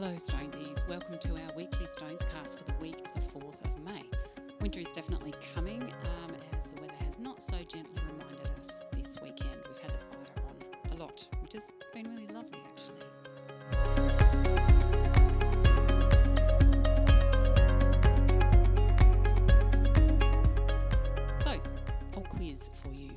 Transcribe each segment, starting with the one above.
Hello, Stonesies. Welcome to our weekly Stones cast for the week of the 4th of May. Winter is definitely coming um, as the weather has not so gently reminded us this weekend. We've had the fire on a lot, which has been really lovely actually. So, a quiz for you.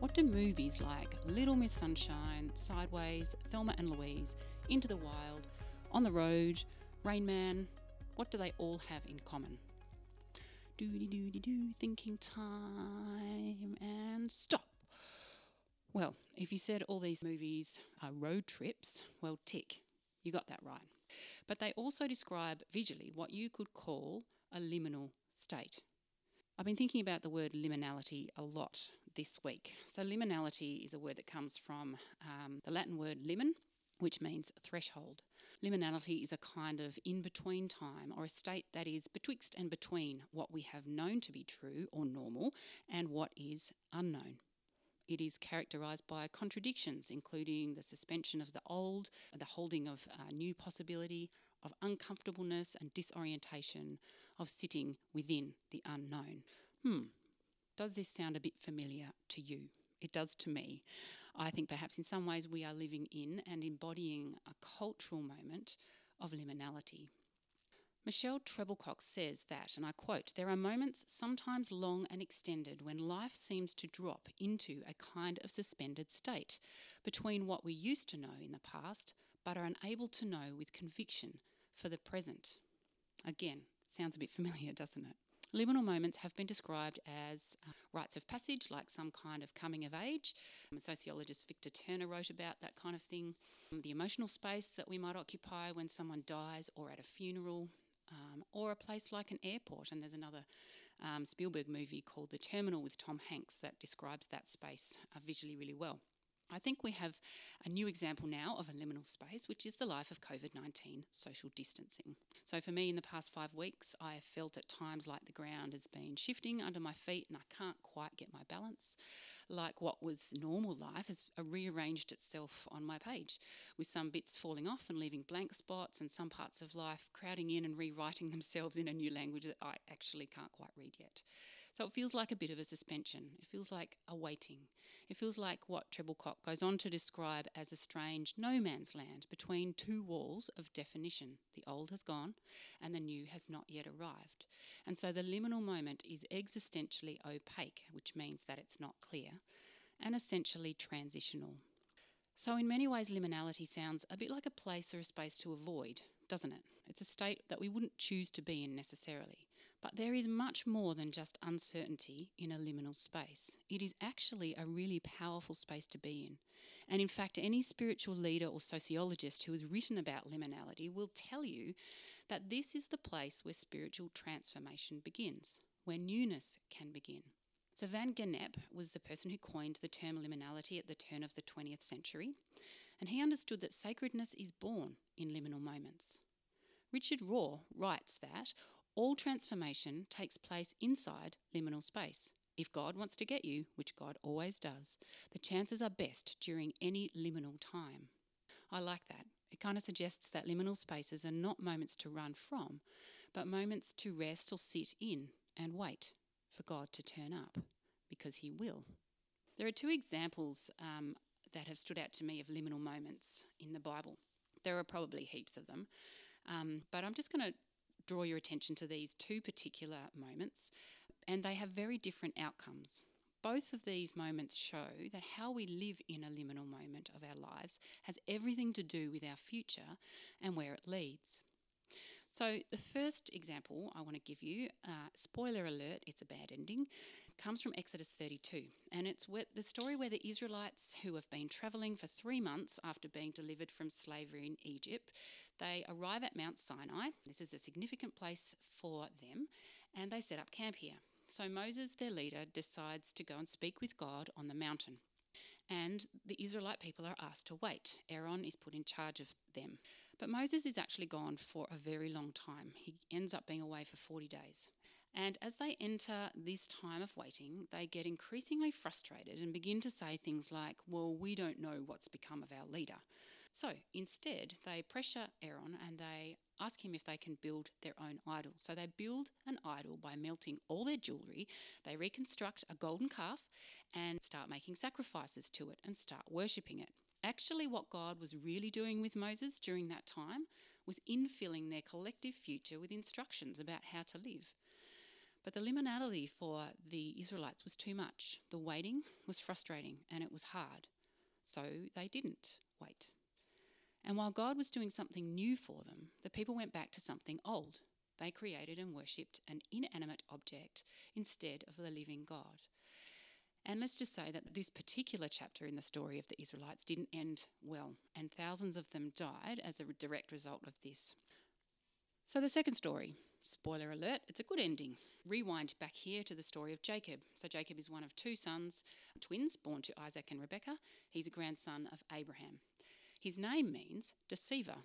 What do movies like Little Miss Sunshine, Sideways, Thelma and Louise, Into the Wild, On the Road, Rain Man, what do they all have in common? Doody doody doo, thinking time and stop. Well, if you said all these movies are road trips, well, tick, you got that right. But they also describe visually what you could call a liminal state. I've been thinking about the word liminality a lot this week. So, liminality is a word that comes from um, the Latin word limen, which means threshold. Liminality is a kind of in between time or a state that is betwixt and between what we have known to be true or normal and what is unknown. It is characterised by contradictions, including the suspension of the old, the holding of uh, new possibility, of uncomfortableness and disorientation, of sitting within the unknown. Hmm, does this sound a bit familiar to you? It does to me. I think perhaps in some ways we are living in and embodying a cultural moment of liminality. Michelle Trebilcock says that, and I quote, there are moments, sometimes long and extended, when life seems to drop into a kind of suspended state between what we used to know in the past but are unable to know with conviction for the present. Again, sounds a bit familiar, doesn't it? Liminal moments have been described as uh, rites of passage, like some kind of coming of age. Um, sociologist Victor Turner wrote about that kind of thing. Um, the emotional space that we might occupy when someone dies or at a funeral, um, or a place like an airport. And there's another um, Spielberg movie called The Terminal with Tom Hanks that describes that space uh, visually really well. I think we have a new example now of a liminal space, which is the life of COVID 19 social distancing. So, for me, in the past five weeks, I have felt at times like the ground has been shifting under my feet and I can't quite get my balance. Like what was normal life has rearranged itself on my page, with some bits falling off and leaving blank spots, and some parts of life crowding in and rewriting themselves in a new language that I actually can't quite read yet. So it feels like a bit of a suspension. It feels like a waiting. It feels like what Trebilcock goes on to describe as a strange no man's land between two walls of definition. The old has gone and the new has not yet arrived. And so the liminal moment is existentially opaque, which means that it's not clear, and essentially transitional. So, in many ways, liminality sounds a bit like a place or a space to avoid, doesn't it? It's a state that we wouldn't choose to be in necessarily. But there is much more than just uncertainty in a liminal space. It is actually a really powerful space to be in. And in fact, any spiritual leader or sociologist who has written about liminality will tell you that this is the place where spiritual transformation begins, where newness can begin. So, Van Gennep was the person who coined the term liminality at the turn of the 20th century, and he understood that sacredness is born in liminal moments. Richard Rohr writes that all transformation takes place inside liminal space. If God wants to get you, which God always does, the chances are best during any liminal time. I like that. It kind of suggests that liminal spaces are not moments to run from, but moments to rest or sit in and wait for God to turn up, because He will. There are two examples um, that have stood out to me of liminal moments in the Bible. There are probably heaps of them, um, but I'm just going to draw your attention to these two particular moments, and they have very different outcomes. Both of these moments show that how we live in a liminal moment of our lives has everything to do with our future and where it leads. So, the first example I want to give you, uh, spoiler alert, it's a bad ending, comes from Exodus 32. And it's the story where the Israelites, who have been travelling for three months after being delivered from slavery in Egypt, they arrive at Mount Sinai. This is a significant place for them, and they set up camp here. So, Moses, their leader, decides to go and speak with God on the mountain. And the Israelite people are asked to wait. Aaron is put in charge of them. But Moses is actually gone for a very long time. He ends up being away for 40 days. And as they enter this time of waiting, they get increasingly frustrated and begin to say things like, Well, we don't know what's become of our leader. So instead, they pressure Aaron and they ask him if they can build their own idol. So they build an idol by melting all their jewelry, they reconstruct a golden calf and start making sacrifices to it and start worshipping it. Actually, what God was really doing with Moses during that time was infilling their collective future with instructions about how to live. But the liminality for the Israelites was too much. The waiting was frustrating and it was hard. So they didn't wait. And while God was doing something new for them, the people went back to something old. They created and worshipped an inanimate object instead of the living God. And let's just say that this particular chapter in the story of the Israelites didn't end well, and thousands of them died as a direct result of this. So, the second story, spoiler alert, it's a good ending. Rewind back here to the story of Jacob. So, Jacob is one of two sons, twins, born to Isaac and Rebekah. He's a grandson of Abraham. His name means deceiver.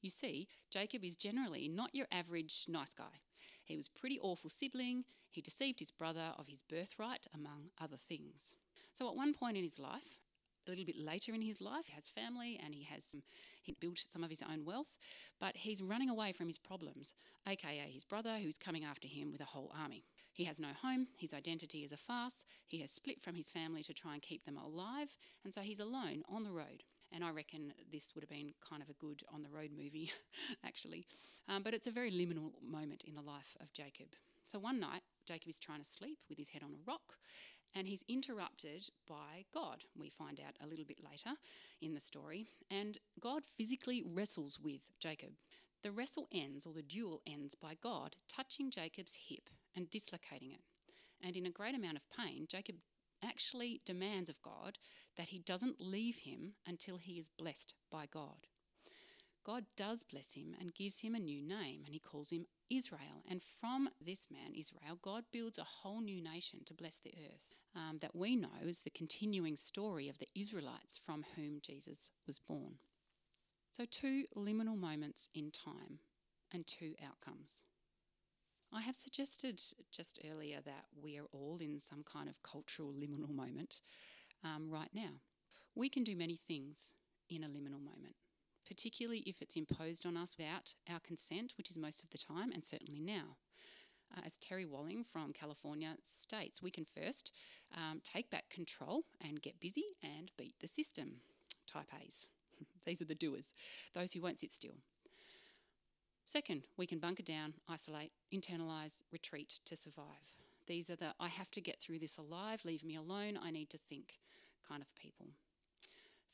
You see, Jacob is generally not your average nice guy. He was pretty awful sibling. He deceived his brother of his birthright, among other things. So, at one point in his life, a little bit later in his life, he has family and he has he built some of his own wealth, but he's running away from his problems, aka his brother who's coming after him with a whole army. He has no home, his identity is a farce, he has split from his family to try and keep them alive, and so he's alone on the road. And I reckon this would have been kind of a good on the road movie, actually. Um, but it's a very liminal moment in the life of Jacob. So one night, Jacob is trying to sleep with his head on a rock, and he's interrupted by God. We find out a little bit later in the story. And God physically wrestles with Jacob. The wrestle ends, or the duel ends, by God touching Jacob's hip and dislocating it. And in a great amount of pain, Jacob actually demands of God that he doesn't leave him until he is blessed by God. God does bless him and gives him a new name, and he calls him Israel. And from this man, Israel, God builds a whole new nation to bless the earth um, that we know is the continuing story of the Israelites from whom Jesus was born. So, two liminal moments in time and two outcomes. I have suggested just earlier that we are all in some kind of cultural liminal moment um, right now. We can do many things in a liminal moment, particularly if it's imposed on us without our consent, which is most of the time, and certainly now. Uh, as Terry Walling from California states, we can first um, take back control and get busy and beat the system. Type A's. These are the doers, those who won't sit still. Second, we can bunker down, isolate, internalise, retreat to survive. These are the I have to get through this alive, leave me alone, I need to think kind of people.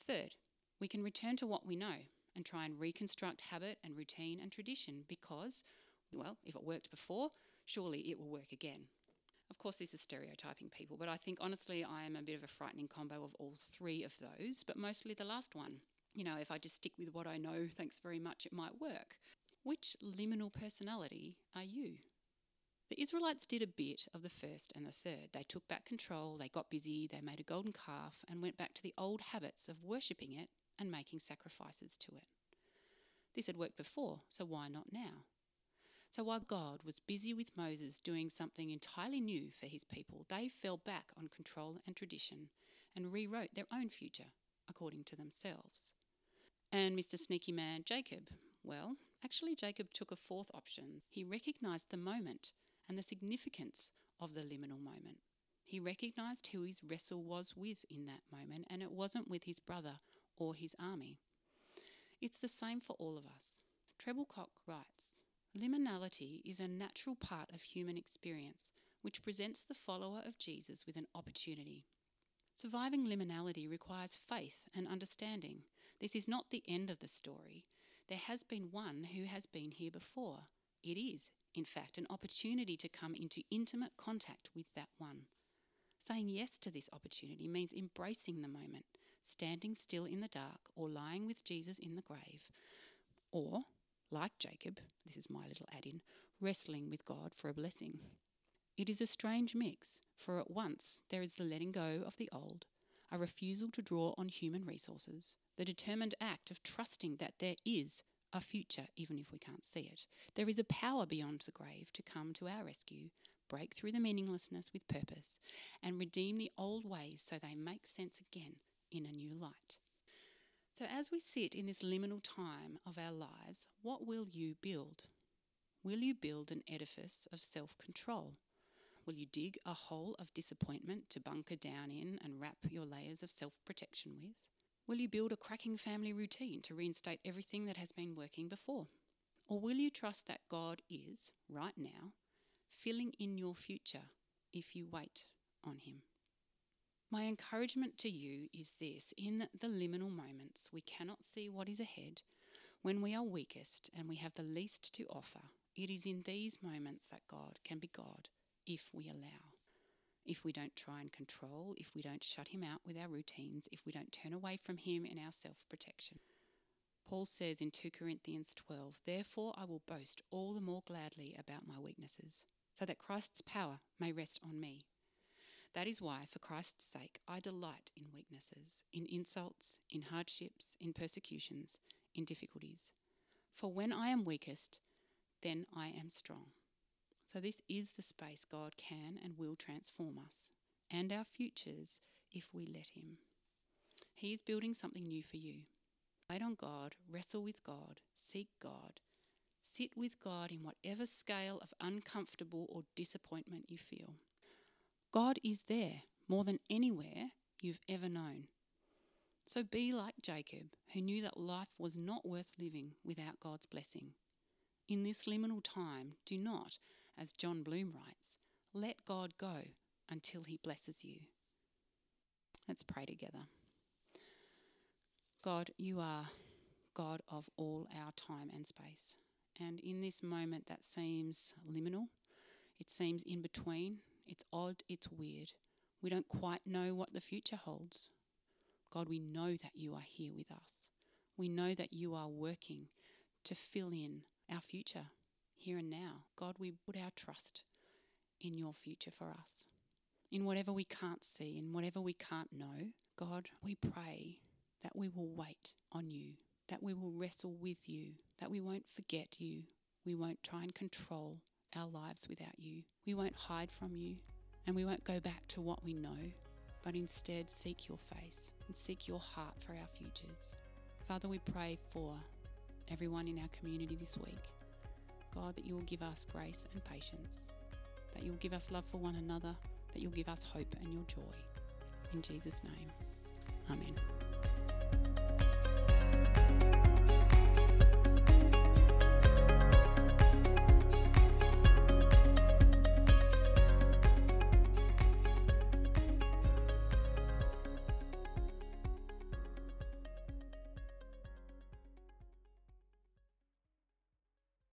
Third, we can return to what we know and try and reconstruct habit and routine and tradition because, well, if it worked before, surely it will work again. Of course, this is stereotyping people, but I think honestly, I am a bit of a frightening combo of all three of those, but mostly the last one. You know, if I just stick with what I know, thanks very much, it might work. Which liminal personality are you? The Israelites did a bit of the first and the third. They took back control, they got busy, they made a golden calf, and went back to the old habits of worshipping it and making sacrifices to it. This had worked before, so why not now? So while God was busy with Moses doing something entirely new for his people, they fell back on control and tradition and rewrote their own future according to themselves. And Mr. Sneaky Man Jacob, well, actually, Jacob took a fourth option. He recognized the moment and the significance of the liminal moment. He recognized who his wrestle was with in that moment, and it wasn't with his brother or his army. It's the same for all of us. Trebilcock writes Liminality is a natural part of human experience which presents the follower of Jesus with an opportunity. Surviving liminality requires faith and understanding. This is not the end of the story. There has been one who has been here before. It is, in fact, an opportunity to come into intimate contact with that one. Saying yes to this opportunity means embracing the moment, standing still in the dark, or lying with Jesus in the grave, or like Jacob, this is my little add in, wrestling with God for a blessing. It is a strange mix, for at once there is the letting go of the old, a refusal to draw on human resources, the determined act of trusting that there is a future, even if we can't see it. There is a power beyond the grave to come to our rescue, break through the meaninglessness with purpose, and redeem the old ways so they make sense again in a new light. So, as we sit in this liminal time of our lives, what will you build? Will you build an edifice of self control? Will you dig a hole of disappointment to bunker down in and wrap your layers of self protection with? Will you build a cracking family routine to reinstate everything that has been working before? Or will you trust that God is, right now, filling in your future if you wait on Him? My encouragement to you is this in the liminal moments, we cannot see what is ahead. When we are weakest and we have the least to offer, it is in these moments that God can be God if we allow. If we don't try and control, if we don't shut Him out with our routines, if we don't turn away from Him in our self protection. Paul says in 2 Corinthians 12, Therefore I will boast all the more gladly about my weaknesses, so that Christ's power may rest on me. That is why, for Christ's sake, I delight in weaknesses, in insults, in hardships, in persecutions, in difficulties. For when I am weakest, then I am strong. So, this is the space God can and will transform us and our futures if we let Him. He is building something new for you. Wait on God, wrestle with God, seek God, sit with God in whatever scale of uncomfortable or disappointment you feel. God is there more than anywhere you've ever known. So be like Jacob, who knew that life was not worth living without God's blessing. In this liminal time, do not, as John Bloom writes, let God go until he blesses you. Let's pray together. God, you are God of all our time and space. And in this moment that seems liminal, it seems in between, it's odd, it's weird. We don't quite know what the future holds. God, we know that you are here with us. We know that you are working to fill in our future here and now. God, we put our trust in your future for us. In whatever we can't see, in whatever we can't know, God, we pray that we will wait on you, that we will wrestle with you, that we won't forget you, we won't try and control, our lives without you. We won't hide from you and we won't go back to what we know, but instead seek your face and seek your heart for our futures. Father, we pray for everyone in our community this week. God, that you will give us grace and patience, that you'll give us love for one another, that you'll give us hope and your joy. In Jesus' name, Amen.